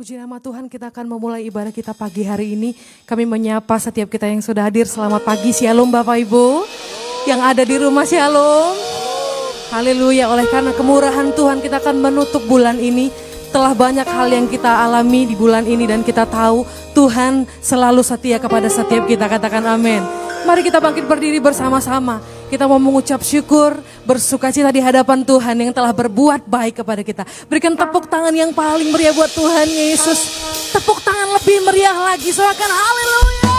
Puji nama Tuhan kita akan memulai ibadah kita pagi hari ini. Kami menyapa setiap kita yang sudah hadir. Selamat pagi Shalom Bapak Ibu. Yang ada di rumah Shalom. Haleluya. Oleh karena kemurahan Tuhan kita akan menutup bulan ini. Telah banyak hal yang kita alami di bulan ini dan kita tahu Tuhan selalu setia kepada setiap kita. Katakan amin. Mari kita bangkit berdiri bersama-sama. Kita mau mengucap syukur, bersuka cita di hadapan Tuhan yang telah berbuat baik kepada kita. Berikan tepuk tangan yang paling meriah buat Tuhan Yesus. Tepuk tangan lebih meriah lagi. Soalkan haleluya.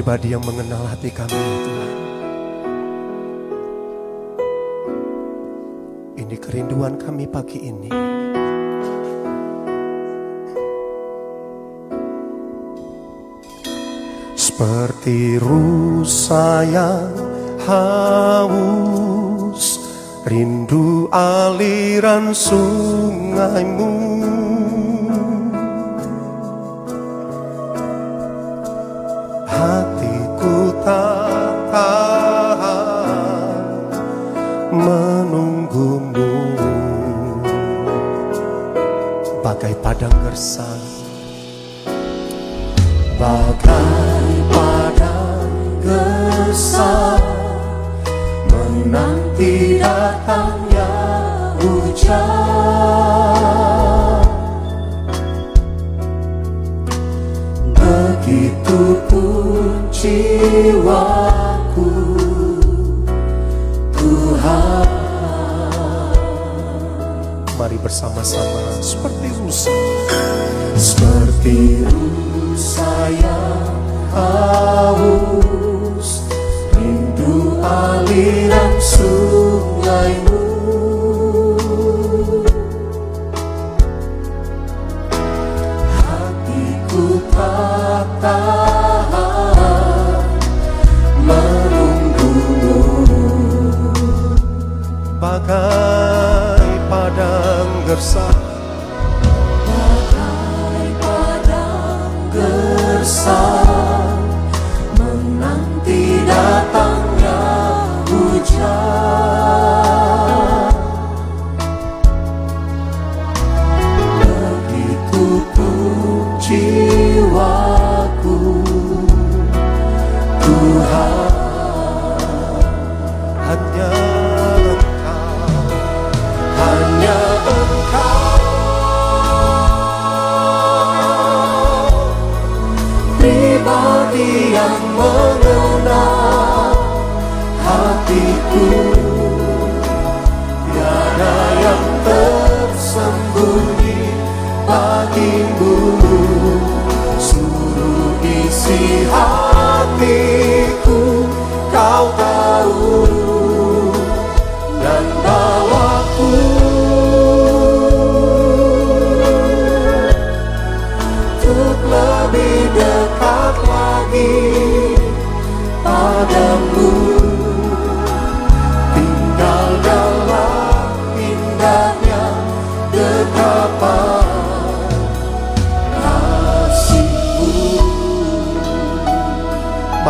pribadi yang mengenal hati kami ya Tuhan. Ini kerinduan kami pagi ini. Seperti rusa yang haus Rindu aliran sungaimu Itu pun jiwaku Tuhan. Mari bersama-sama. Seperti rusa Seperti rusa yang haus. Rindu aliran suci acá.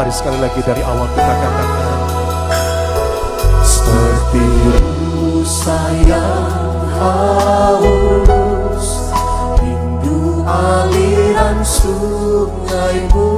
Mari sekali lagi dari awal kita katakan. Seperti rusa yang haus, rindu aliran sungaimu.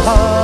Hati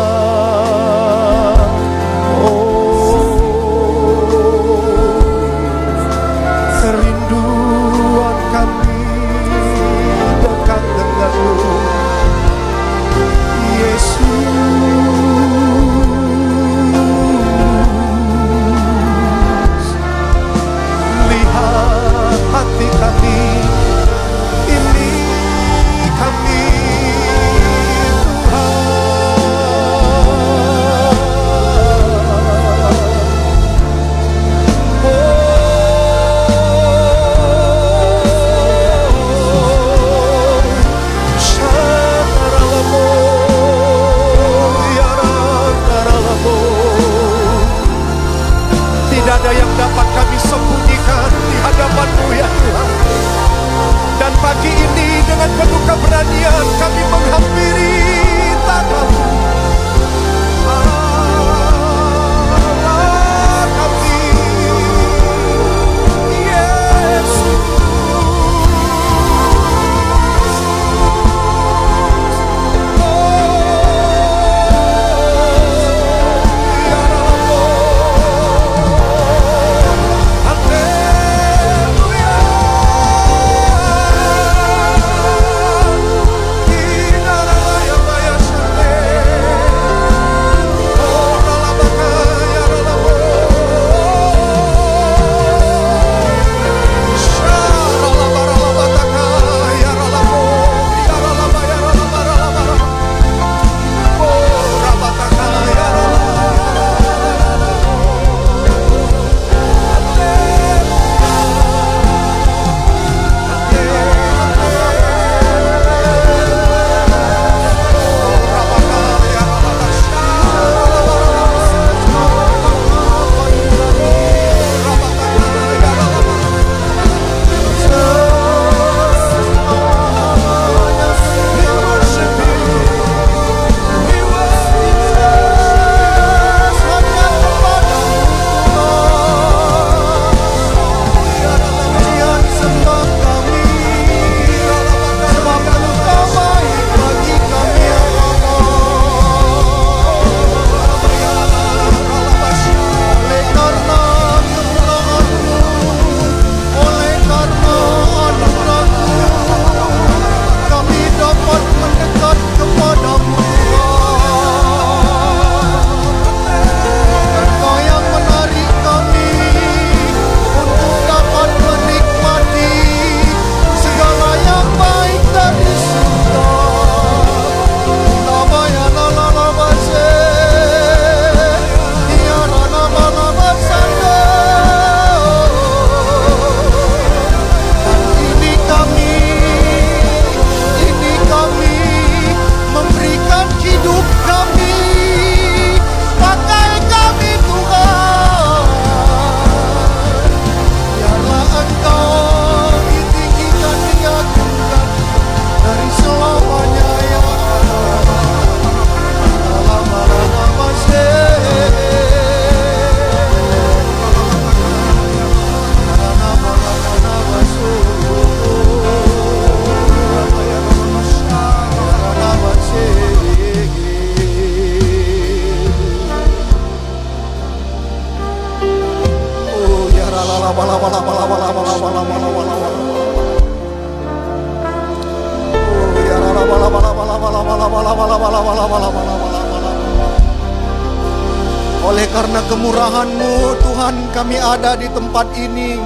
Oleh karena kemurahan-Mu Tuhan kami ada di tempat ini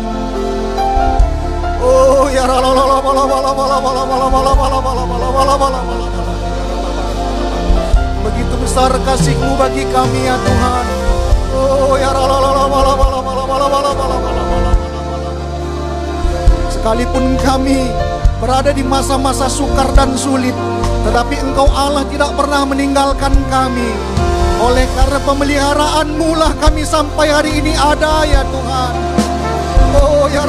Oh ya Begitu besar kasih-Mu bagi kami ya Tuhan Oh ya Sekalipun kami berada di masa-masa sukar dan sulit, tetapi Engkau Allah tidak pernah meninggalkan kami. Oleh karena pemeliharaan lah kami sampai hari ini ada ya Tuhan. Oh ya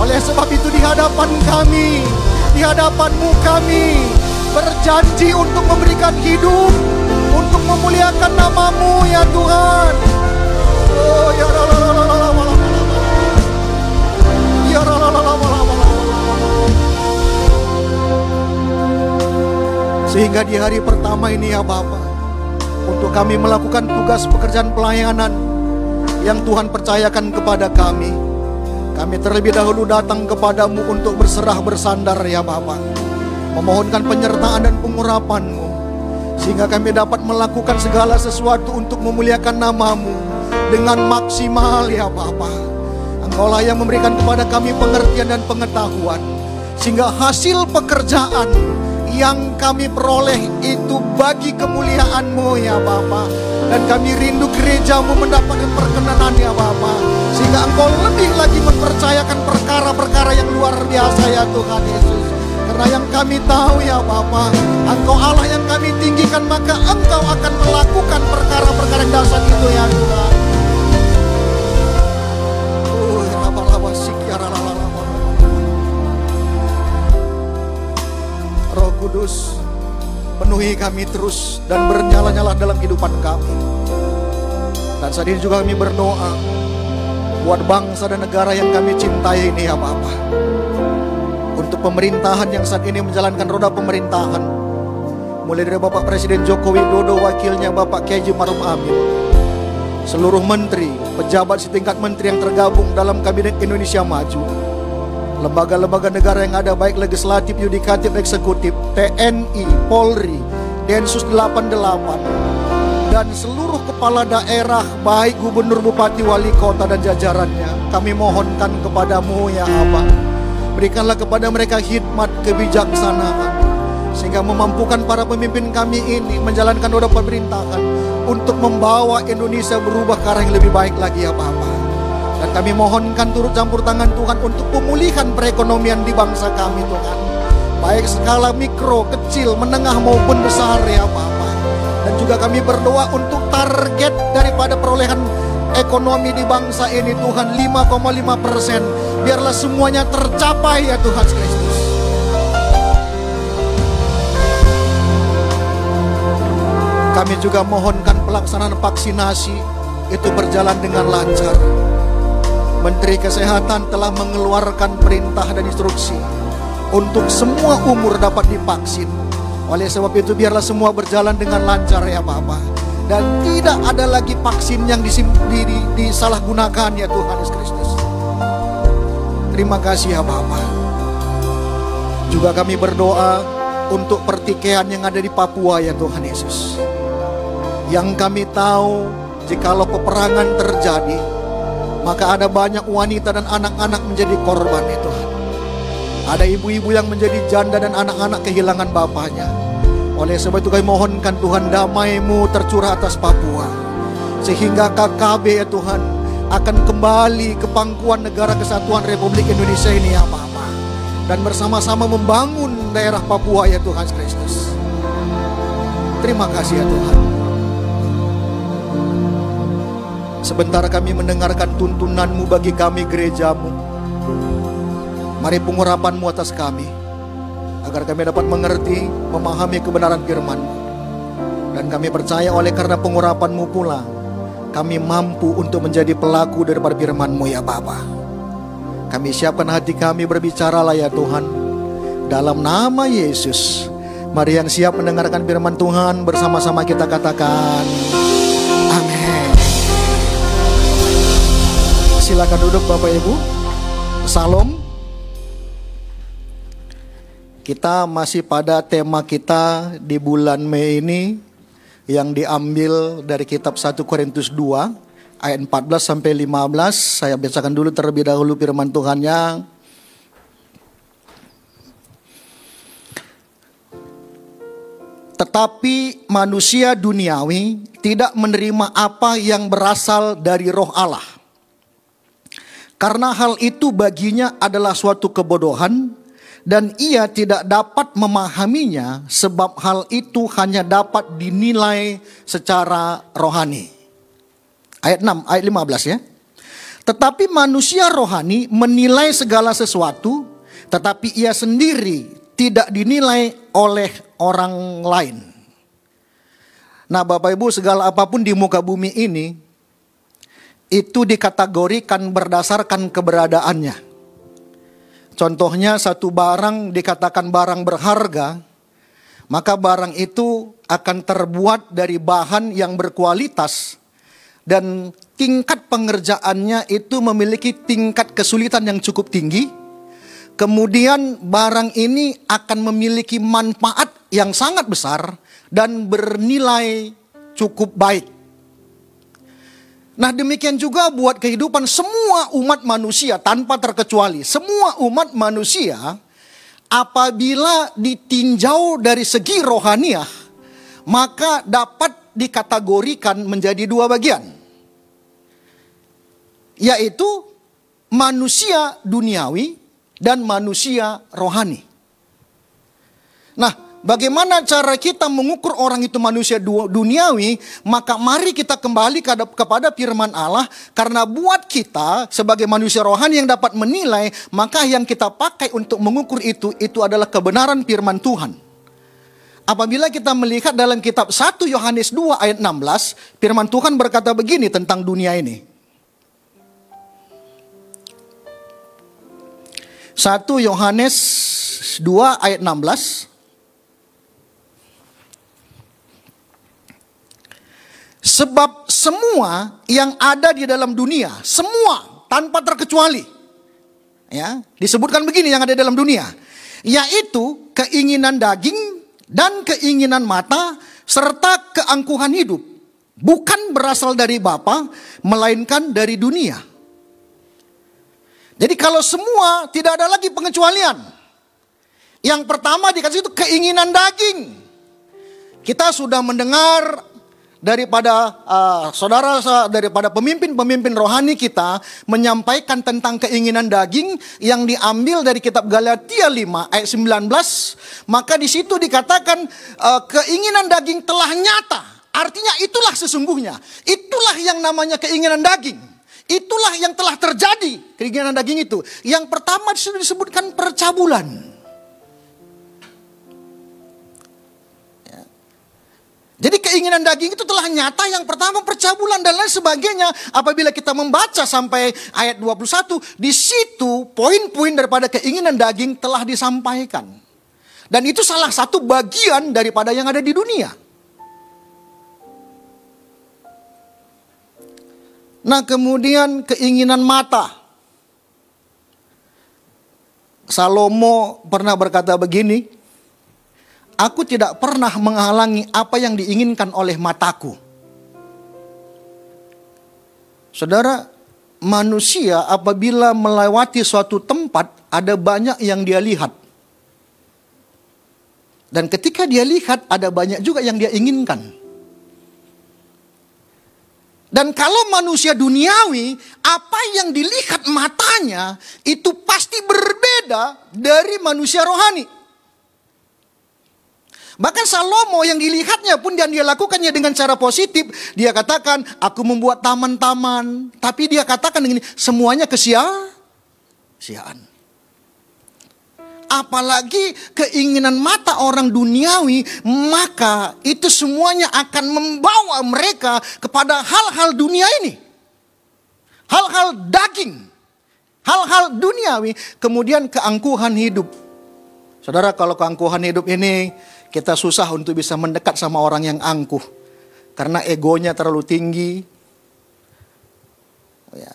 Oleh sebab itu di hadapan kami, di hadapanmu kami berjanji untuk memberikan hidup, untuk memuliakan namamu ya Tuhan. Oh ya sehingga di hari pertama ini ya Bapa, untuk kami melakukan tugas pekerjaan pelayanan yang Tuhan percayakan kepada kami. Kami terlebih dahulu datang kepadamu untuk berserah bersandar ya Bapa. Memohonkan penyertaan dan pengurapan-Mu. Sehingga kami dapat melakukan segala sesuatu untuk memuliakan namamu dengan maksimal ya Bapa. Engkaulah yang memberikan kepada kami pengertian dan pengetahuan. Sehingga hasil pekerjaan yang kami peroleh itu bagi kemuliaan-Mu ya Bapa. Dan kami rindu gerejamu mendapatkan perkenanan ya Bapa. Sehingga Engkau lebih lagi mempercayakan perkara-perkara yang luar biasa ya Tuhan Yesus. Karena yang kami tahu ya Bapa, Engkau Allah yang kami tinggikan maka Engkau akan melakukan perkara-perkara dasar itu ya Tuhan. Kudus, penuhi kami terus dan bernyala-nyala dalam kehidupan kami. Dan saat ini juga kami berdoa buat bangsa dan negara yang kami cintai ini ya Bapak. Untuk pemerintahan yang saat ini menjalankan roda pemerintahan. Mulai dari Bapak Presiden Joko Widodo, wakilnya Bapak Kiai Maruf Amin. Seluruh menteri, pejabat setingkat menteri yang tergabung dalam Kabinet Indonesia Maju. Lembaga-lembaga negara yang ada baik legislatif, yudikatif, eksekutif, TNI, Polri, Densus 88, dan seluruh kepala daerah baik gubernur, bupati, wali kota dan jajarannya kami mohonkan kepadamu ya Abah. Berikanlah kepada mereka hikmat kebijaksanaan sehingga memampukan para pemimpin kami ini menjalankan roda pemerintahan untuk membawa Indonesia berubah ke arah yang lebih baik lagi ya Bapak dan kami mohonkan turut campur tangan Tuhan untuk pemulihan perekonomian di bangsa kami Tuhan baik skala mikro, kecil, menengah maupun besar ya Bapak dan juga kami berdoa untuk target daripada perolehan ekonomi di bangsa ini Tuhan 5,5 persen. Biarlah semuanya tercapai ya Tuhan Kristus. Kami juga mohonkan pelaksanaan vaksinasi itu berjalan dengan lancar. Menteri Kesehatan telah mengeluarkan perintah dan instruksi untuk semua umur dapat divaksin. Oleh sebab itu biarlah semua berjalan dengan lancar ya Bapak. Dan tidak ada lagi vaksin yang disalahgunakan ya Tuhan Yesus Kristus. Terima kasih ya Bapak. Juga kami berdoa untuk pertikaian yang ada di Papua ya Tuhan Yesus. Yang kami tahu jikalau peperangan terjadi, maka ada banyak wanita dan anak-anak menjadi korban Tuhan. Ada ibu-ibu yang menjadi janda dan anak-anak kehilangan bapaknya. Oleh sebab itu kami mohonkan Tuhan damai-Mu tercurah atas Papua. Sehingga KKB ya Tuhan akan kembali ke pangkuan negara kesatuan Republik Indonesia ini ya Bapak. Dan bersama-sama membangun daerah Papua ya Tuhan Kristus. Terima kasih ya Tuhan. Sebentar kami mendengarkan tuntunan-Mu bagi kami gerejamu. Mari pengurapan-Mu atas kami agar kami dapat mengerti, memahami kebenaran firman Dan kami percaya oleh karena pengurapan-Mu pula, kami mampu untuk menjadi pelaku daripada firman-Mu ya Bapa. Kami siapkan hati kami berbicaralah ya Tuhan, dalam nama Yesus. Mari yang siap mendengarkan firman Tuhan bersama-sama kita katakan, Amin. Silakan duduk Bapak Ibu. Salam. Kita masih pada tema kita di bulan Mei ini yang diambil dari kitab 1 Korintus 2 ayat 14 sampai 15. Saya bacakan dulu terlebih dahulu firman Tuhannya. Tetapi manusia duniawi tidak menerima apa yang berasal dari roh Allah. Karena hal itu baginya adalah suatu kebodohan dan ia tidak dapat memahaminya sebab hal itu hanya dapat dinilai secara rohani. Ayat 6, ayat 15 ya. Tetapi manusia rohani menilai segala sesuatu tetapi ia sendiri tidak dinilai oleh orang lain. Nah, Bapak Ibu, segala apa pun di muka bumi ini itu dikategorikan berdasarkan keberadaannya. Contohnya satu barang dikatakan barang berharga, maka barang itu akan terbuat dari bahan yang berkualitas dan tingkat pengerjaannya itu memiliki tingkat kesulitan yang cukup tinggi. Kemudian barang ini akan memiliki manfaat yang sangat besar dan bernilai cukup baik. Nah demikian juga buat kehidupan semua umat manusia tanpa terkecuali. Semua umat manusia apabila ditinjau dari segi rohaniah maka dapat dikategorikan menjadi dua bagian. Yaitu manusia duniawi dan manusia rohani. Nah, bagaimana cara kita mengukur orang itu manusia duniawi? Maka mari kita kembali kepada firman Allah karena buat kita sebagai manusia rohani yang dapat menilai, maka yang kita pakai untuk mengukur itu itu adalah kebenaran firman Tuhan. Apabila kita melihat dalam kitab 1 Yohanes 2 ayat 16, firman Tuhan berkata begini tentang dunia ini. 1 Yohanes 2 ayat 16 Sebab semua yang ada di dalam dunia, semua tanpa terkecuali. Ya, disebutkan begini yang ada di dalam dunia, yaitu keinginan daging dan keinginan mata serta keangkuhan hidup bukan berasal dari Bapa melainkan dari dunia. Jadi kalau semua tidak ada lagi pengecualian. Yang pertama dikasih itu keinginan daging. Kita sudah mendengar daripada uh, saudara daripada pemimpin-pemimpin rohani kita menyampaikan tentang keinginan daging yang diambil dari kitab Galatia 5 ayat 19 maka di situ dikatakan uh, keinginan daging telah nyata. Artinya itulah sesungguhnya. Itulah yang namanya keinginan daging. Itulah yang telah terjadi keinginan daging itu. Yang pertama disebutkan percabulan Jadi keinginan daging itu telah nyata yang pertama percabulan dan lain sebagainya. Apabila kita membaca sampai ayat 21, di situ poin-poin daripada keinginan daging telah disampaikan. Dan itu salah satu bagian daripada yang ada di dunia. Nah kemudian keinginan mata. Salomo pernah berkata begini, Aku tidak pernah menghalangi apa yang diinginkan oleh mataku. Saudara, manusia apabila melewati suatu tempat, ada banyak yang dia lihat. Dan ketika dia lihat, ada banyak juga yang dia inginkan. Dan kalau manusia duniawi, apa yang dilihat matanya itu pasti berbeda dari manusia rohani. Bahkan Salomo yang dilihatnya pun dan dia lakukannya dengan cara positif. Dia katakan, aku membuat taman-taman. Tapi dia katakan dengan semuanya kesia-siaan. Apalagi keinginan mata orang duniawi, maka itu semuanya akan membawa mereka kepada hal-hal dunia ini. Hal-hal daging, hal-hal duniawi, kemudian keangkuhan hidup. Saudara, kalau keangkuhan hidup ini kita susah untuk bisa mendekat sama orang yang angkuh. Karena egonya terlalu tinggi. Ya.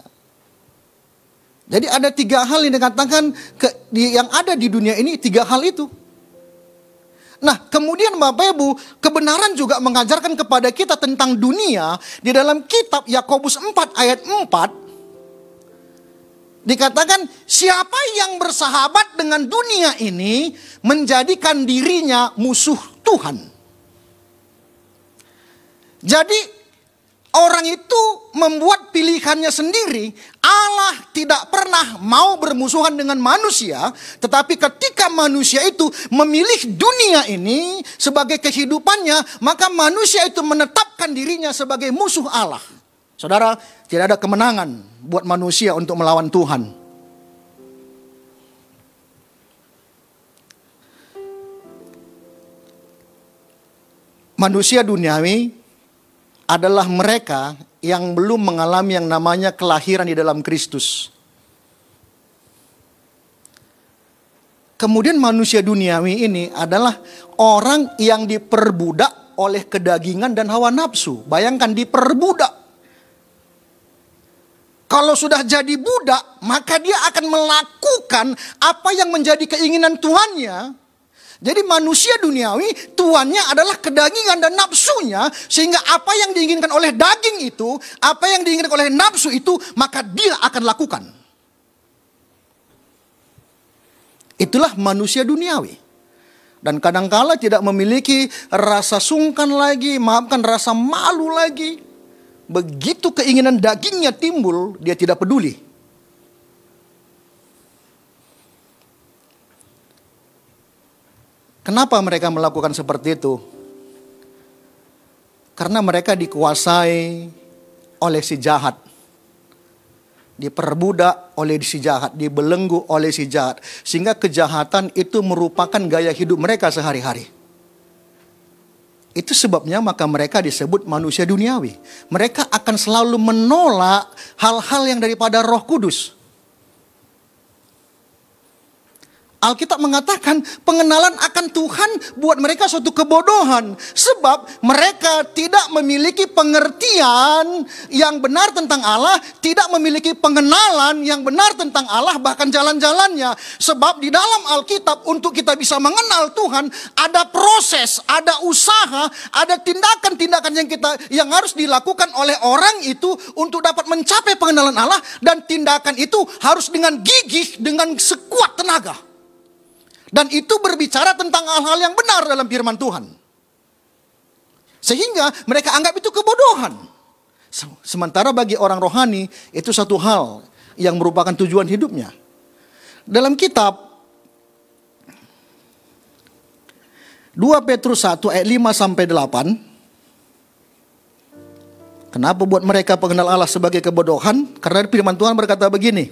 Jadi ada tiga hal yang dikatakan ke, di, yang ada di dunia ini tiga hal itu. Nah, kemudian Bapak Ibu, kebenaran juga mengajarkan kepada kita tentang dunia di dalam kitab Yakobus 4 ayat 4 dikatakan siapa yang bersahabat dengan dunia ini menjadikan dirinya musuh Tuhan. Jadi Orang itu membuat pilihannya sendiri. Allah tidak pernah mau bermusuhan dengan manusia, tetapi ketika manusia itu memilih dunia ini sebagai kehidupannya, maka manusia itu menetapkan dirinya sebagai musuh Allah. Saudara, tidak ada kemenangan buat manusia untuk melawan Tuhan. Manusia duniawi adalah mereka yang belum mengalami yang namanya kelahiran di dalam Kristus. Kemudian manusia duniawi ini adalah orang yang diperbudak oleh kedagingan dan hawa nafsu. Bayangkan diperbudak. Kalau sudah jadi budak, maka dia akan melakukan apa yang menjadi keinginan tuannya. Jadi manusia duniawi tuannya adalah kedagingan dan nafsunya sehingga apa yang diinginkan oleh daging itu, apa yang diinginkan oleh nafsu itu, maka dia akan lakukan. Itulah manusia duniawi. Dan kadangkala tidak memiliki rasa sungkan lagi, maafkan rasa malu lagi. Begitu keinginan dagingnya timbul, dia tidak peduli. Kenapa mereka melakukan seperti itu? Karena mereka dikuasai oleh si jahat. Diperbudak oleh si jahat, dibelenggu oleh si jahat. Sehingga kejahatan itu merupakan gaya hidup mereka sehari-hari. Itu sebabnya maka mereka disebut manusia duniawi. Mereka akan selalu menolak hal-hal yang daripada roh kudus. Alkitab mengatakan pengenalan akan Tuhan buat mereka suatu kebodohan. Sebab mereka tidak memiliki pengertian yang benar tentang Allah. Tidak memiliki pengenalan yang benar tentang Allah bahkan jalan-jalannya. Sebab di dalam Alkitab untuk kita bisa mengenal Tuhan ada proses, ada usaha, ada tindakan-tindakan yang kita yang harus dilakukan oleh orang itu untuk dapat mencapai pengenalan Allah. Dan tindakan itu harus dengan gigih, dengan sekuat tenaga. Dan itu berbicara tentang hal-hal yang benar dalam firman Tuhan. Sehingga mereka anggap itu kebodohan. Sementara bagi orang rohani itu satu hal yang merupakan tujuan hidupnya. Dalam kitab 2 Petrus 1 ayat 5 sampai 8 Kenapa buat mereka pengenal Allah sebagai kebodohan? Karena firman Tuhan berkata begini.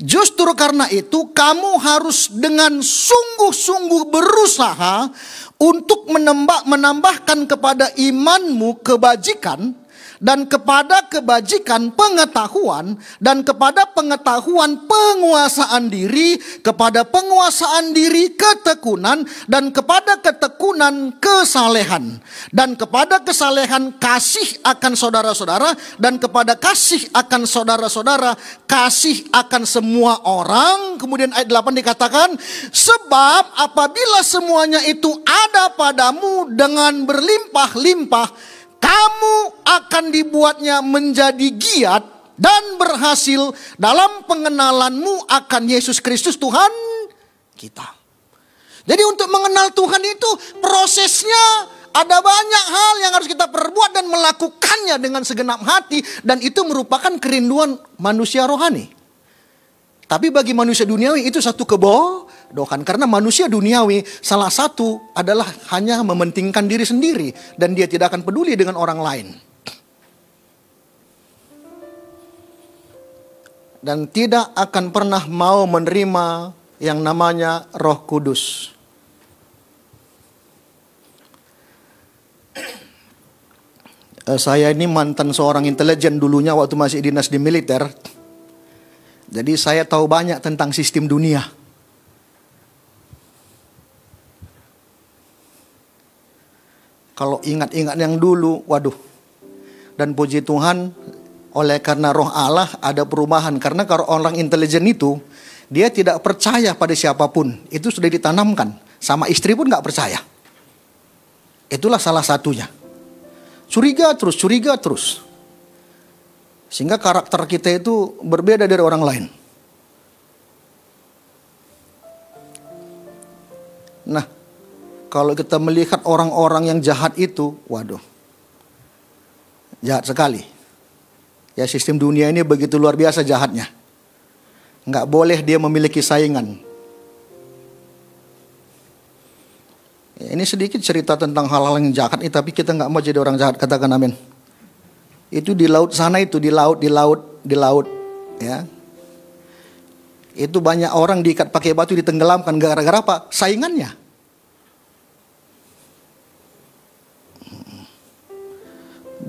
Justru karena itu kamu harus dengan sungguh-sungguh berusaha untuk menambah, menambahkan kepada imanmu kebajikan dan kepada kebajikan pengetahuan dan kepada pengetahuan penguasaan diri kepada penguasaan diri ketekunan dan kepada ketekunan kesalehan. Dan kepada kesalehan kasih akan saudara-saudara dan kepada kasih akan saudara-saudara kasih akan semua orang. Kemudian ayat 8 dikatakan sebab apabila semuanya itu ada padamu dengan berlimpah-limpah kamu akan dibuatnya menjadi giat dan berhasil dalam pengenalanmu akan Yesus Kristus Tuhan kita. Jadi untuk mengenal Tuhan itu prosesnya ada banyak hal yang harus kita perbuat dan melakukannya dengan segenap hati dan itu merupakan kerinduan manusia rohani. Tapi bagi manusia duniawi itu satu kebodohan karena manusia duniawi salah satu adalah hanya mementingkan diri sendiri dan dia tidak akan peduli dengan orang lain. Dan tidak akan pernah mau menerima yang namanya Roh Kudus. Eh, Saya ini mantan seorang intelijen dulunya waktu masih dinas di militer. Jadi saya tahu banyak tentang sistem dunia. Kalau ingat-ingat yang dulu, waduh. Dan puji Tuhan, Oleh karena roh Allah ada perubahan. Karena kalau orang intelijen itu, dia tidak percaya pada siapa pun. Itu sudah ditanamkan. Sama istri pun nggak percaya. Itulah salah satunya. Curiga terus, curiga terus. Sehingga karakter kita itu berbeda dari orang lain. Kalau kita melihat orang-orang yang jahat itu, waduh, jahat sekali. Ya sistem dunia ini begitu luar biasa jahatnya. Nggak boleh dia memiliki saingan. Ya, ini sedikit cerita tentang hal-hal yang jahat ini, tapi kita nggak mau jadi orang jahat. Katakan amin. Itu di laut sana itu di laut, di laut, di laut, ya. Itu banyak orang diikat pakai batu ditenggelamkan gara-gara apa? Saingannya.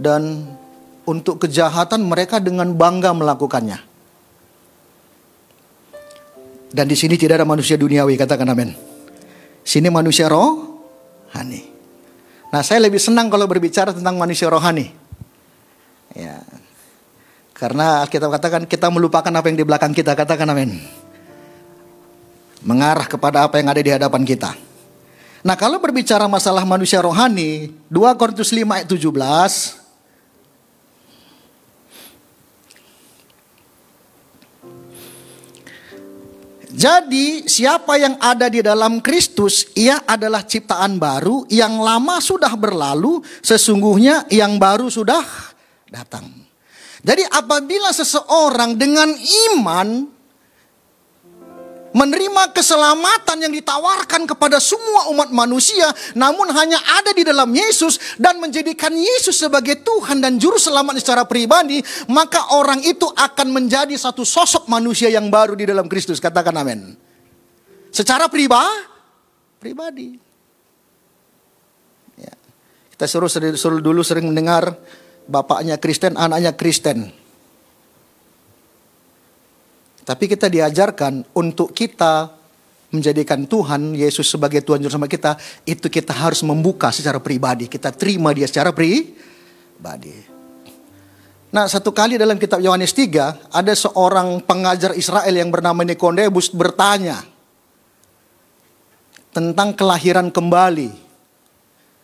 Dan untuk kejahatan mereka dengan bangga melakukannya. Dan di sini tidak ada manusia duniawi, katakan amin. Sini manusia rohani. Nah, saya lebih senang kalau berbicara tentang manusia rohani. Ya. Karena kita katakan kita melupakan apa yang di belakang kita, katakan amin. Mengarah kepada apa yang ada di hadapan kita. Nah, kalau berbicara masalah manusia rohani, 2 Korintus 5 ayat 17 Jadi siapa yang ada di dalam Kristus ia adalah ciptaan baru yang lama sudah berlalu sesungguhnya yang baru sudah datang. Jadi apabila seseorang dengan iman menerima keselamatan yang ditawarkan kepada semua umat manusia, namun hanya ada di dalam Yesus dan menjadikan Yesus sebagai Tuhan dan Juru Selamat secara pribadi, maka orang itu akan menjadi satu sosok manusia yang baru di dalam Kristus. Katakan amin. Secara pribadi, pribadi. Ya. Kita suruh, suruh dulu sering mendengar bapaknya Kristen, anaknya Kristen. Tapi kita diajarkan untuk kita menjadikan Tuhan Yesus sebagai Tuhan Juru Selamat kita, itu kita harus membuka secara pribadi. Kita terima dia secara pribadi. Nah, satu kali dalam kitab Yohanes 3, ada seorang pengajar Israel yang bernama Nikodemus bertanya tentang kelahiran kembali.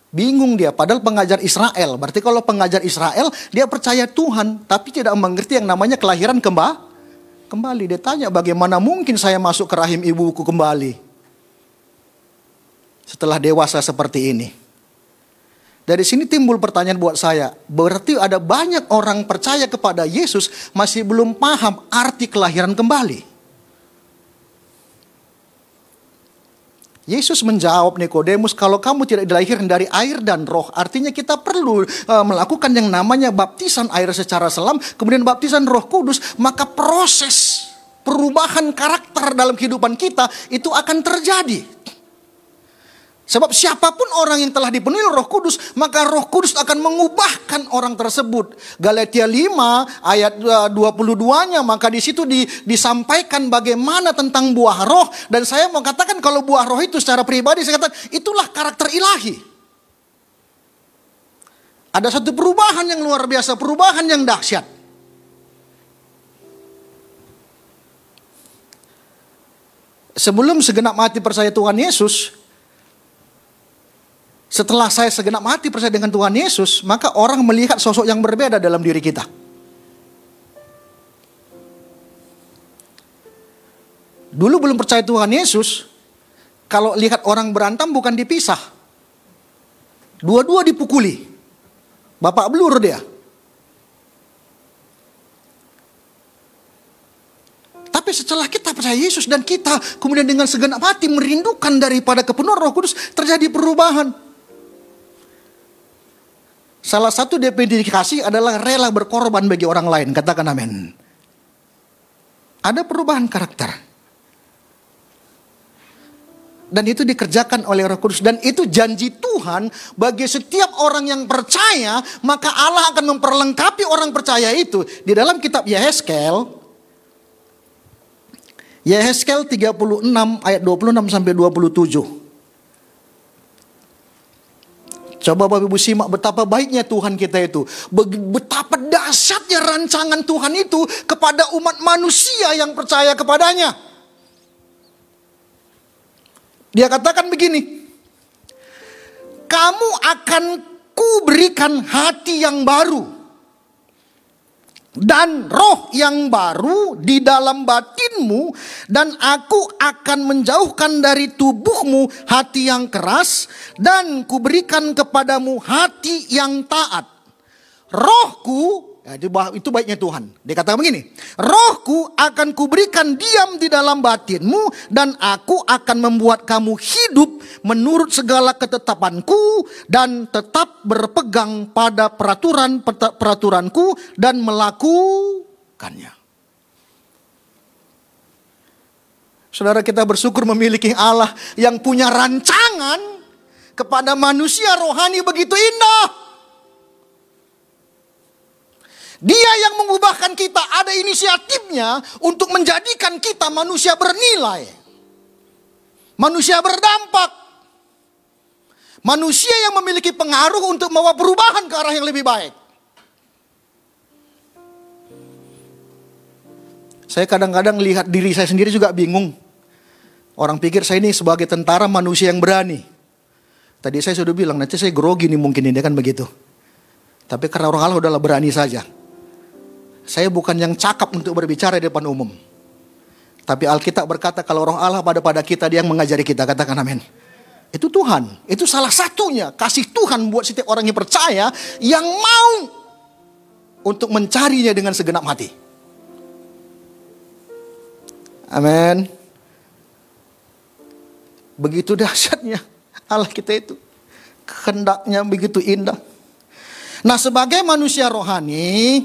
Bingung dia, padahal pengajar Israel. Berarti kalau pengajar Israel, dia percaya Tuhan, tapi tidak mengerti yang namanya kelahiran kembali kembali. Dia tanya bagaimana mungkin saya masuk ke rahim ibuku kembali. Setelah dewasa seperti ini. Dari sini timbul pertanyaan buat saya. Berarti ada banyak orang percaya kepada Yesus masih belum paham arti kelahiran kembali. Yesus menjawab Nikodemus, kalau kamu tidak dilahirkan dari air dan roh, artinya kita perlu uh, melakukan yang namanya baptisan air secara selam, kemudian baptisan Roh Kudus, maka proses perubahan karakter dalam kehidupan kita itu akan terjadi. Sebab siapa pun orang yang telah dipenuhi roh kudus, maka roh kudus akan mengubahkan orang tersebut. Galatia 5 ayat 22-nya, maka di situ di, disampaikan bagaimana tentang buah roh. Dan saya mau katakan kalau buah roh itu secara pribadi, saya katakan itulah karakter ilahi. Ada satu perubahan yang luar biasa, perubahan yang dahsyat. Sebelum segenap mati percaya Tuhan Yesus, setelah saya segenap mati percaya dengan Tuhan Yesus, maka orang melihat sosok yang berbeda dalam diri kita. Dulu belum percaya Tuhan Yesus, kalau lihat orang berantem bukan dipisah. Dua-dua dipukuli. Bapak belur dia. Tapi setelah kita percaya Yesus dan kita kemudian dengan segenap hati merindukan daripada kepenuhan Roh Kudus, terjadi perubahan. Salah satu definisi adalah rela berkorban bagi orang lain. Katakan amin. Ada perubahan karakter. Dan itu dikerjakan oleh Roh Kudus dan itu janji Tuhan bagi setiap orang yang percaya, maka Allah akan memperlengkapi orang percaya itu. Di dalam kitab Yehezkel Yehezkel 36 ayat 26 sampai 27. Coba Bapak Ibu simak betapa baiknya Tuhan kita itu. Betapa dahsyatnya rancangan Tuhan itu kepada umat manusia yang percaya kepadanya. Dia katakan begini. Kamu akan kuberikan hati yang baru dan roh yang baru di dalam batinmu dan aku akan menjauhkan dari tubuhmu hati yang keras dan kuberikan kepadamu hati yang taat. Rohku Ya, itu, baiknya Tuhan. Dia katakan begini, rohku akan kuberikan diam di dalam batinmu dan aku akan membuat kamu hidup menurut segala ketetapanku dan tetap berpegang pada peraturan peraturanku dan melakukannya. Saudara kita bersyukur memiliki Allah yang punya rancangan kepada manusia rohani begitu indah. Dia yang mengubahkan kita ada inisiatifnya untuk menjadikan kita manusia bernilai. Manusia berdampak. Manusia yang memiliki pengaruh untuk membawa perubahan ke arah yang lebih baik. Saya kadang-kadang lihat diri saya sendiri juga bingung. Orang pikir saya ini sebagai tentara manusia yang berani. Tadi saya sudah bilang, nanti saya grogi nih mungkin ini kan begitu. Tapi karena orang Allah udahlah berani saja. Saya bukan yang cakap untuk berbicara di depan umum. Tapi Alkitab berkata kalau roh Allah pada pada kita dia yang mengajari kita. Katakan amin. Itu Tuhan. Itu salah satunya. Kasih Tuhan buat setiap orang yang percaya. Yang mau untuk mencarinya dengan segenap hati. Amin. Begitu dahsyatnya Allah kita itu. Kehendaknya begitu indah. Nah sebagai manusia rohani.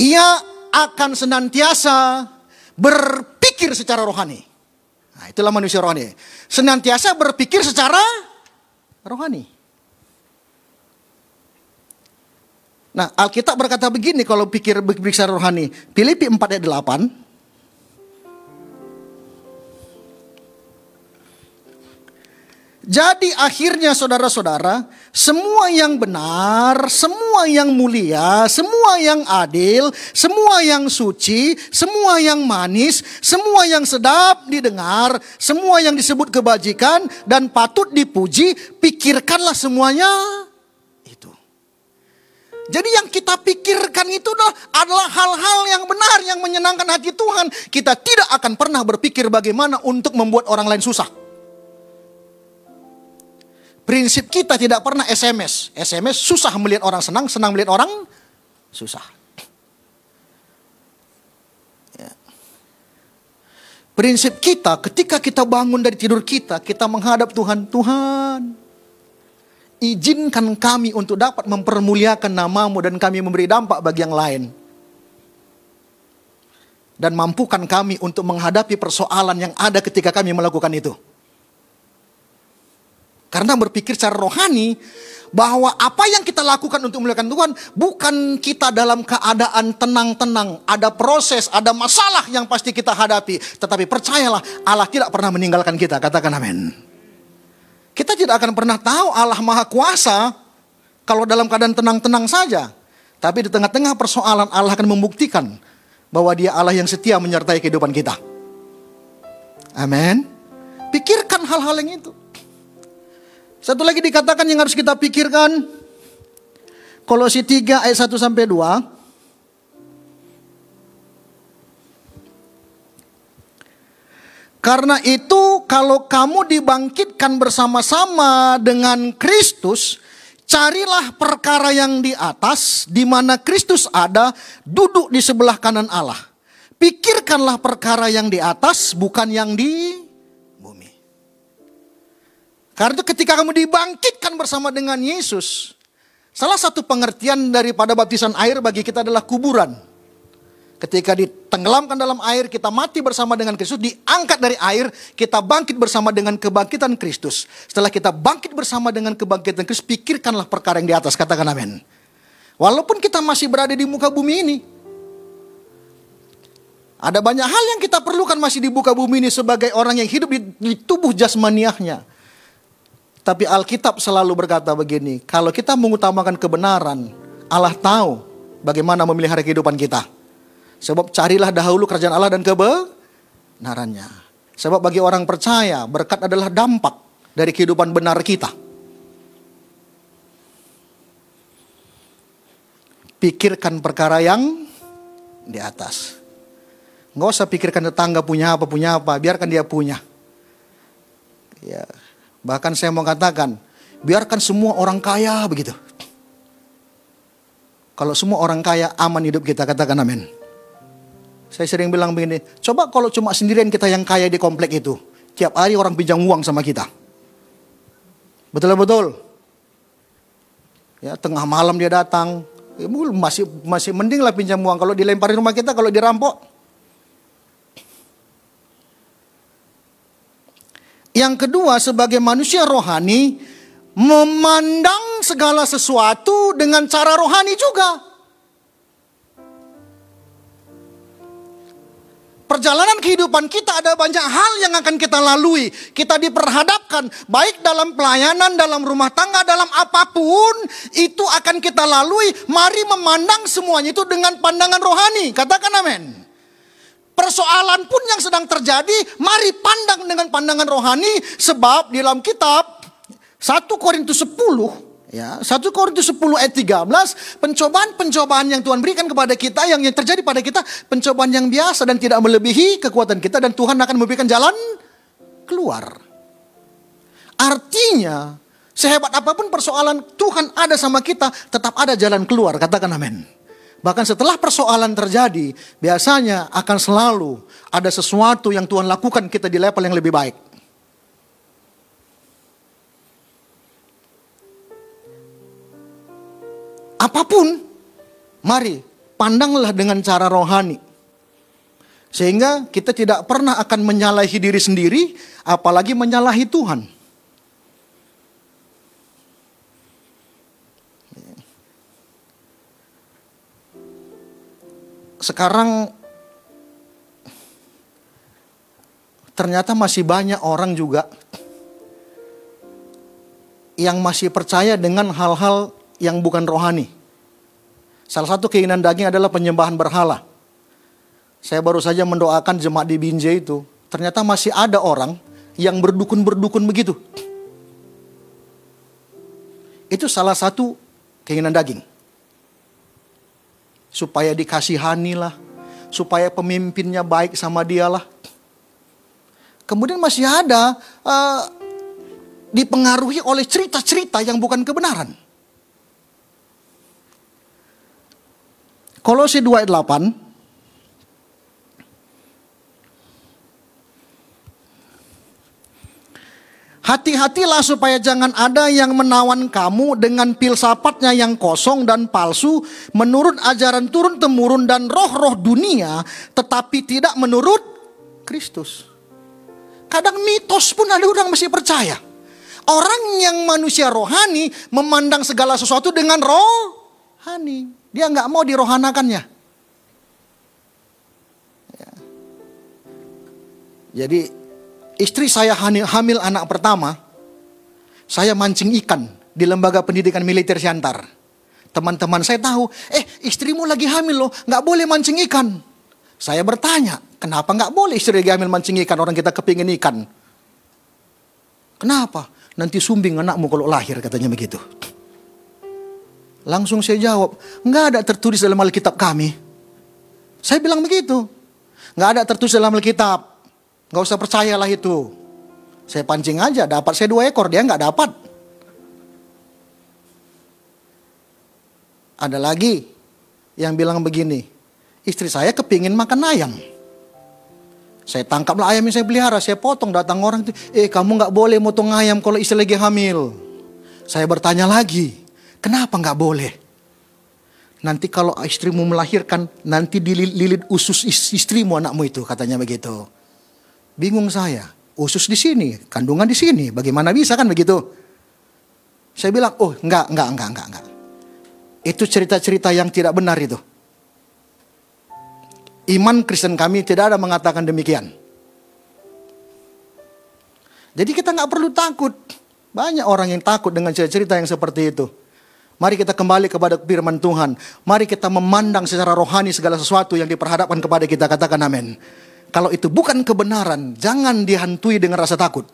Ia akan senantiasa berpikir secara rohani. Nah, itulah manusia rohani. Senantiasa berpikir secara rohani. Nah, Alkitab berkata begini kalau pikir berpikir secara rohani. Filipi 4 ayat 8. Jadi akhirnya saudara-saudara, semua yang benar, semua yang mulia, semua yang adil, semua yang suci, semua yang manis, semua yang sedap didengar, semua yang disebut kebajikan dan patut dipuji, pikirkanlah semuanya itu. Jadi yang kita pikirkan itu adalah hal-hal yang benar yang menyenangkan hati Tuhan. Kita tidak akan pernah berpikir bagaimana untuk membuat orang lain susah. Prinsip kita tidak pernah SMS. SMS susah melihat orang senang, senang melihat orang susah. Ya. Prinsip kita ketika kita bangun dari tidur kita, kita menghadap Tuhan. Tuhan, izinkan kami untuk dapat mempermuliakan namamu dan kami memberi dampak bagi yang lain. Dan mampukan kami untuk menghadapi persoalan yang ada ketika kami melakukan itu. Karena berpikir secara rohani bahwa apa yang kita lakukan untuk memuliakan Tuhan bukan kita dalam keadaan tenang-tenang, ada proses, ada masalah yang pasti kita hadapi, tetapi percayalah Allah tidak pernah meninggalkan kita. Katakan amin. Kita tidak akan pernah tahu Allah Maha Kuasa kalau dalam keadaan tenang-tenang saja. Tapi di tengah-tengah persoalan Allah akan membuktikan bahwa Dia Allah yang setia menyertai kehidupan kita. Amin. Pikirkan hal-hal yang itu. Satu lagi dikatakan yang harus kita pikirkan. Kolose 3 ayat 1 sampai 2. Karena itu kalau kamu dibangkitkan bersama-sama dengan Kristus, carilah perkara yang di atas di mana Kristus ada, duduk di sebelah kanan Allah. Pikirkanlah perkara yang di atas bukan yang di. Karena itu ketika kamu dibangkitkan bersama dengan Yesus, salah satu pengertian daripada baptisan air bagi kita adalah kuburan. Ketika ditenggelamkan dalam air, kita mati bersama dengan Kristus, diangkat dari air, kita bangkit bersama dengan kebangkitan Kristus. Setelah kita bangkit bersama dengan kebangkitan Kristus, pikirkanlah perkara yang di atas, katakan amin. Walaupun kita masih berada di muka bumi ini, ada banyak hal yang kita perlukan masih di muka bumi ini sebagai orang yang hidup di, di tubuh jasmaniahnya. Tapi Alkitab selalu berkata begini, kalau kita mengutamakan kebenaran, Allah tahu bagaimana memelihara kehidupan kita. Sebab carilah dahulu kerajaan Allah dan kebenarannya. Sebab bagi orang percaya, berkat adalah dampak dari kehidupan benar kita. Pikirkan perkara yang di atas. Nggak usah pikirkan tetangga punya apa, punya apa. Biarkan dia punya. Ya, bahkan saya mau katakan, biarkan semua orang kaya begitu. Kalau semua orang kaya aman hidup kita, katakan amin. Saya sering bilang begini, coba kalau cuma sendirian kita yang kaya di komplek itu, tiap hari orang pinjam uang sama kita. Betul betul. Ya, tengah malam dia datang, ya, masih masih mending lah pinjam uang kalau dilemparin rumah kita kalau dirampok. Yang kedua, sebagai manusia rohani, memandang segala sesuatu dengan cara rohani juga. Perjalanan kehidupan kita ada banyak hal yang akan kita lalui. Kita diperhadapkan baik dalam pelayanan, dalam rumah tangga, dalam apa pun itu akan kita lalui. Mari memandang semuanya itu dengan pandangan rohani. Katakan amin. Persoalan pun yang sedang terjadi, mari pandang dengan pandangan rohani sebab di dalam kitab 1 Korintus 10 ya 1 Korintus 10 ayat 13 pencobaan-pencobaan yang Tuhan berikan kepada kita yang yang terjadi pada kita pencobaan yang biasa dan tidak melebihi kekuatan kita dan Tuhan akan memberikan jalan keluar. Artinya sehebat apa pun persoalan Tuhan ada sama kita tetap ada jalan keluar katakan amin. Bahkan setelah persoalan terjadi, biasanya akan selalu ada sesuatu yang Tuhan lakukan kita di level yang lebih baik. Apa pun, mari pandanglah dengan cara rohani. Sehingga kita tidak pernah akan menyalahi diri sendiri, apalagi menyalahi Tuhan. Sekarang ternyata masih banyak orang juga yang masih percaya dengan hal-hal yang bukan rohani. Salah satu keinginan daging adalah penyembahan berhala. Saya baru saja mendoakan jemaat di Binjai itu. Ternyata masih ada orang yang berdukun-berdukun begitu. Itu salah satu keinginan daging supaya dikasihani lah, supaya pemimpinnya baik sama dia lah. Kemudian masih ada uh, dipengaruhi oleh cerita-cerita yang bukan kebenaran. Kolose 2 ayat 8 Hati-hatilah supaya jangan ada yang menawan kamu dengan filsafatnya yang kosong dan palsu menurut ajaran turun temurun dan roh-roh dunia tetapi tidak menurut Kristus. Kadang mitos pun ada orang masih percaya. Orang yang manusia rohani memandang segala sesuatu dengan rohani. Dia nggak mau dirohanakannya. Ya. Jadi istri saya hamil anak pertama, saya mancing ikan di lembaga pendidikan militer Siantar. Teman-teman saya tahu, eh istrimu lagi hamil loh, nggak boleh mancing ikan. Saya bertanya, kenapa nggak boleh istri lagi hamil mancing ikan, orang kita kepingin ikan. Kenapa? Nanti sumbing anakmu kalau lahir, katanya begitu. Langsung saya jawab, nggak ada tertulis dalam Alkitab kami. Saya bilang begitu. Nggak ada tertulis dalam Alkitab. Gak usah percayalah itu. Saya pancing aja, dapat saya dua ekor, dia nggak dapat. Ada lagi yang bilang begini, istri saya kepingin makan ayam. Saya tangkaplah ayam yang saya pelihara, saya potong, datang orang itu, eh kamu nggak boleh motong ayam kalau istri lagi hamil. Saya bertanya lagi, kenapa nggak boleh? Nanti kalau istrimu melahirkan, nanti dililit usus istrimu anakmu itu, katanya begitu. Bingung saya. Usus di sini, kandungan di sini. Bagaimana bisa kan begitu? Saya bilang, oh enggak, enggak, enggak, enggak, enggak. Itu cerita-cerita yang tidak benar itu. Iman Kristen kami tidak ada mengatakan demikian. Jadi kita nggak perlu takut. Banyak orang yang takut dengan cerita-cerita yang seperti itu. Mari kita kembali kepada firman Tuhan. Mari kita memandang secara rohani segala sesuatu yang diperhadapkan kepada kita. Katakan amin. Kalau itu bukan kebenaran, jangan dihantui dengan rasa takut.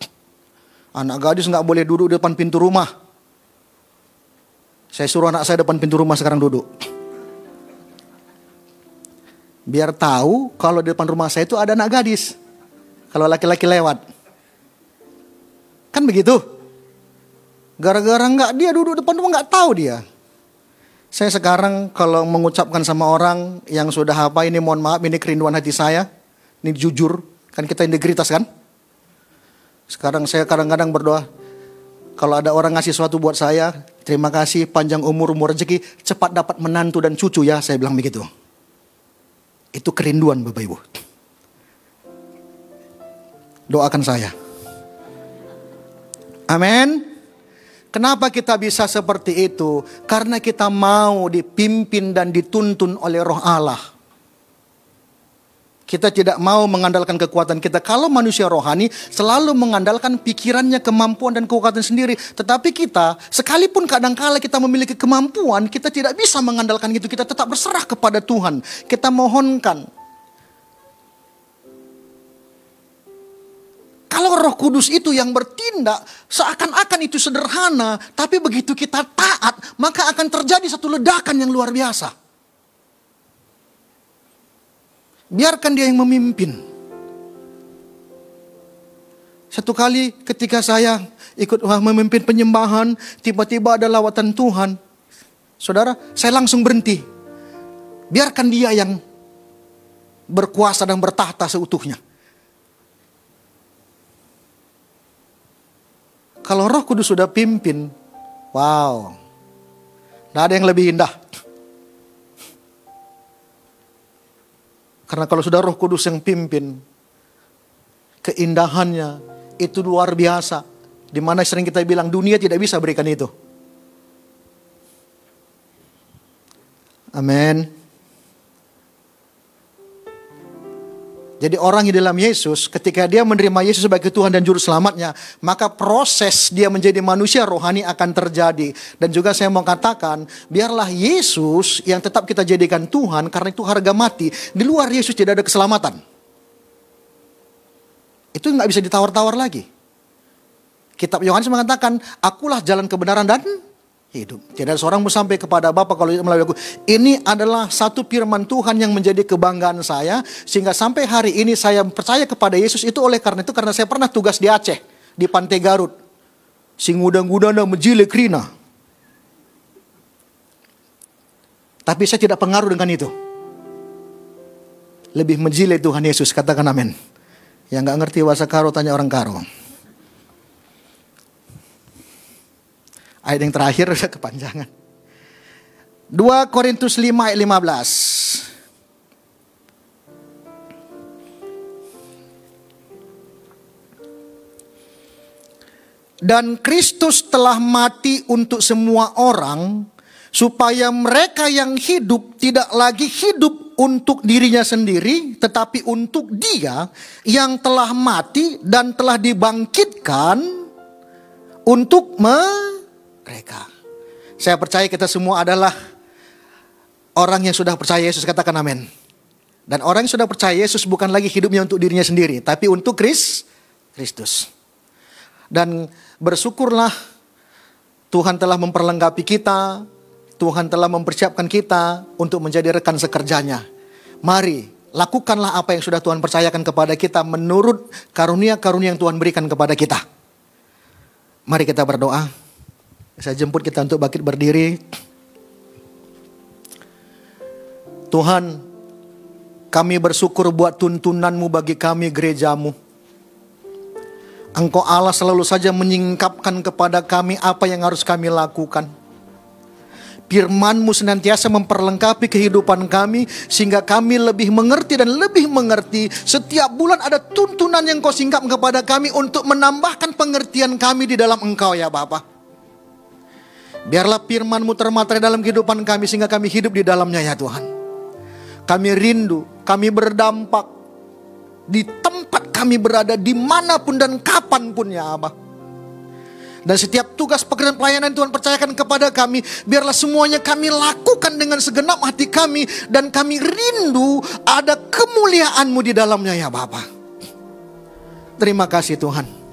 Anak gadis nggak boleh duduk depan pintu rumah. Saya suruh anak saya depan pintu rumah sekarang duduk. Biar tahu kalau di depan rumah saya itu ada anak gadis. Kalau laki-laki lewat. Kan begitu? Gara-gara nggak dia duduk depan rumah nggak tahu dia. Saya sekarang kalau mengucapkan sama orang yang sudah apa ini mohon maaf ini kerinduan hati saya. Ini jujur, kan kita integritas kan? Sekarang saya kadang-kadang berdoa, kalau ada orang ngasih sesuatu buat saya, terima kasih, panjang umur, umur rezeki, cepat dapat menantu dan cucu ya, saya bilang begitu. Itu kerinduan Bapak Ibu. Doakan saya. Amin. Kenapa kita bisa seperti itu? Karena kita mau dipimpin dan dituntun oleh roh Allah. Kita tidak mau mengandalkan kekuatan kita. Kalau manusia rohani selalu mengandalkan pikirannya, kemampuan dan kekuatan sendiri. Tetapi kita, sekalipun kadangkala kita memiliki kemampuan, kita tidak bisa mengandalkan itu. Kita tetap berserah kepada Tuhan. Kita mohonkan. Kalau roh kudus itu yang bertindak, seakan-akan itu sederhana. Tapi begitu kita taat, maka akan terjadi satu ledakan yang luar biasa. Biarkan dia yang memimpin. Satu kali ketika saya ikut memimpin penyembahan, tiba-tiba ada lawatan Tuhan. Saudara, saya langsung berhenti. Biarkan dia yang berkuasa dan bertahta seutuhnya. Kalau roh kudus sudah pimpin, wow. Tidak ada yang lebih indah. Karena kalau sudah roh kudus yang pimpin, keindahannya itu luar biasa. Di mana sering kita bilang dunia tidak bisa berikan itu. Amin. Jadi orang di dalam Yesus ketika dia menerima Yesus sebagai Tuhan dan Juru Selamatnya, maka proses dia menjadi manusia rohani akan terjadi. Dan juga saya mau katakan, biarlah Yesus yang tetap kita jadikan Tuhan karena itu harga mati. Di luar Yesus tidak ada keselamatan. Itu nggak bisa ditawar-tawar lagi. Kitab Yohanes mengatakan, akulah jalan kebenaran dan hidup. Tidak ada seorang mau sampai kepada Bapa kalau melalui aku. Ini adalah satu firman Tuhan yang menjadi kebanggaan saya sehingga sampai hari ini saya percaya kepada Yesus itu oleh karena itu karena saya pernah tugas di Aceh di Pantai Garut. Singudang-gudana menjilik rina. Tapi saya tidak pengaruh dengan itu. Lebih menjilik Tuhan Yesus, katakan amin. Yang nggak ngerti bahasa karo, tanya orang karo. Ayat yang terakhir udah kepanjangan. 2 Korintus 5 ayat 15. Dan Kristus telah mati untuk semua orang supaya mereka yang hidup tidak lagi hidup untuk dirinya sendiri tetapi untuk Dia yang telah mati dan telah dibangkitkan untuk mereka. Saya percaya kita semua adalah orang yang sudah percaya Yesus katakan amin. Dan orang yang sudah percaya Yesus bukan lagi hidupnya untuk dirinya sendiri, tapi untuk Kris, Kristus. Dan bersyukurlah Tuhan telah memperlengkapi kita, Tuhan telah mempersiapkan kita untuk menjadi rekan sekerjanya. Mari lakukanlah apa yang sudah Tuhan percayakan kepada kita menurut karunia-karunia yang Tuhan berikan kepada kita. Mari kita berdoa. Saya jemput kita untuk bangkit berdiri. Tuhan, kami bersyukur buat tuntunanmu bagi kami gerejamu. Engkau Allah selalu saja menyingkapkan kepada kami apa yang harus kami lakukan. Firmanmu senantiasa memperlengkapi kehidupan kami sehingga kami lebih mengerti dan lebih mengerti. Setiap bulan ada tuntunan yang kau singkap kepada kami untuk menambahkan pengertian kami di dalam engkau ya Bapak. Biarlah firmanmu termaterai dalam kehidupan kami sehingga kami hidup di dalamnya ya Tuhan. Kami rindu, kami berdampak di tempat kami berada di mana pun dan kapan pun ya Abah. Dan setiap tugas pekerjaan pelayanan Tuhan percayakan kepada kami. Biarlah semuanya kami lakukan dengan segenap hati kami. Dan kami rindu ada kemuliaan-Mu di dalamnya ya Bapa. Terima kasih Tuhan.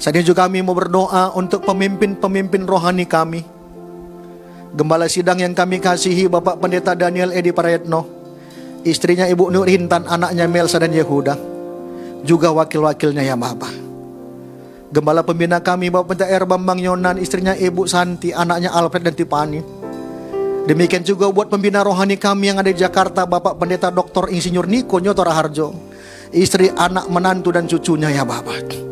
Saat ini juga kami mau berdoa untuk pemimpin-pemimpin rohani kami. Gembala sidang yang kami kasihi Bapak Pendeta Daniel Edi Prayetno. Istrinya Ibu Nur Hintan, anaknya Melsa dan Yehuda. Juga wakil-wakilnya ya Bapak. Gembala pembina kami Bapak Pendeta R. Bambang Yonan, istrinya Ibu Santi, anaknya Alfred dan Tipani. Demikian juga buat pembina rohani kami yang ada di Jakarta, Bapak Pendeta Dr. Insinyur Niko Nyotora Harjo. Istri, anak, menantu dan cucunya ya Bapak.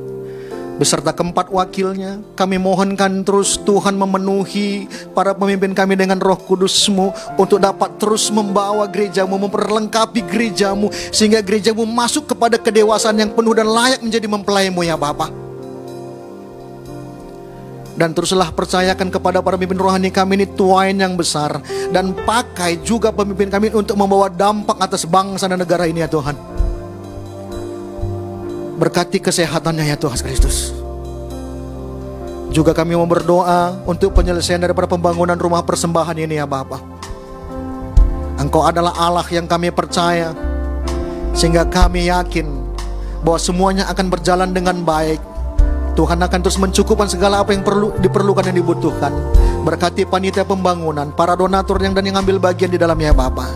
Beserta keempat wakilnya, kami mohonkan terus Tuhan memenuhi para pemimpin kami dengan roh kudusmu untuk dapat terus membawa gerejamu, memperlengkapi gerejamu sehingga gerejamu masuk kepada kedewasaan yang penuh dan layak menjadi mempelaimu ya Bapak. Dan teruslah percayakan kepada para pemimpin rohani kami ini tuain yang besar. Dan pakai juga pemimpin kami untuk membawa dampak atas bangsa dan negara ini ya Tuhan. Berkati kesehatannya ya Tuhan Kristus. Juga kami mau berdoa untuk penyelesaian daripada pembangunan rumah persembahan ini ya Bapa. Engkau adalah Allah yang kami percaya. Sehingga kami yakin bahwa semuanya akan berjalan dengan baik. Tuhan akan terus mencukupkan segala apa yang perlu diperlukan dan dibutuhkan. Berkati panitia pembangunan, para donatur yang dan yang ambil bagian di dalamnya ya Bapa.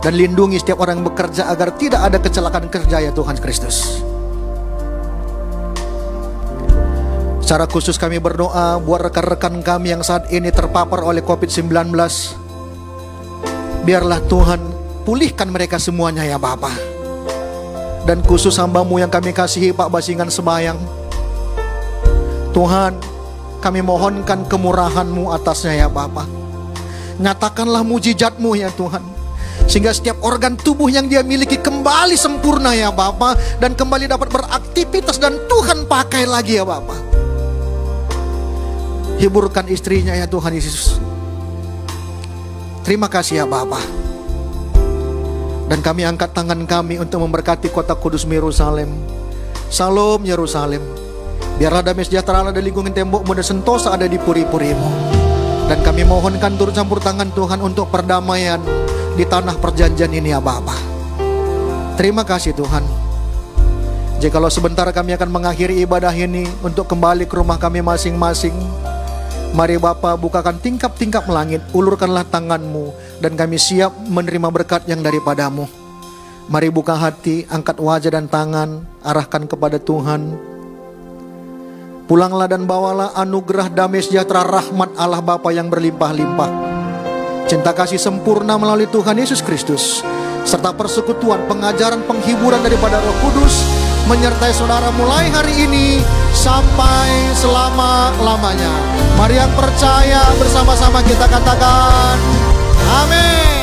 Dan lindungi setiap orang yang bekerja agar tidak ada kecelakaan kerja ya Tuhan Kristus. Secara khusus kami berdoa buat rekan-rekan kami yang saat ini terpapar oleh COVID-19. Biarlah Tuhan pulihkan mereka semuanya ya Bapa. Dan khusus hambamu yang kami kasihi Pak Basingan Sebayang. Tuhan, kami mohonkan kemurahan-Mu atasnya ya Bapa. Nyatakanlah mujizat-Mu ya Tuhan. Sehingga setiap organ tubuh yang dia miliki kembali sempurna ya Bapa Dan kembali dapat beraktivitas dan Tuhan pakai lagi ya Bapa. Hiburkan istrinya ya Tuhan Yesus. Terima kasih ya Bapa. Dan kami angkat tangan kami untuk memberkati kota kudus Yerusalem. Salam Yerusalem. Biarlah damai sejahtera Allah di lingkungan tembokmu dan sentosa ada di puri-purimu. Dan kami mohonkan turut campur tangan Tuhan untuk perdamaian di tanah perjanjian ini ya Bapa. Terima kasih Tuhan. Jikalau sebentar kami akan mengakhiri ibadah ini untuk kembali ke rumah kami masing-masing. Mari Bapa bukakan tingkap-tingkap langit, ulurkanlah tanganmu dan kami siap menerima berkat yang daripadamu. Mari buka hati, angkat wajah dan tangan, arahkan kepada Tuhan. Pulanglah dan bawalah anugerah damai sejahtera rahmat Allah Bapa yang berlimpah-limpah. Cinta kasih sempurna melalui Tuhan Yesus Kristus serta persekutuan, pengajaran, penghiburan daripada Roh Kudus menyertai saudara mulai hari ini sampai selama-lamanya. Mari yang percaya bersama-sama kita katakan amin.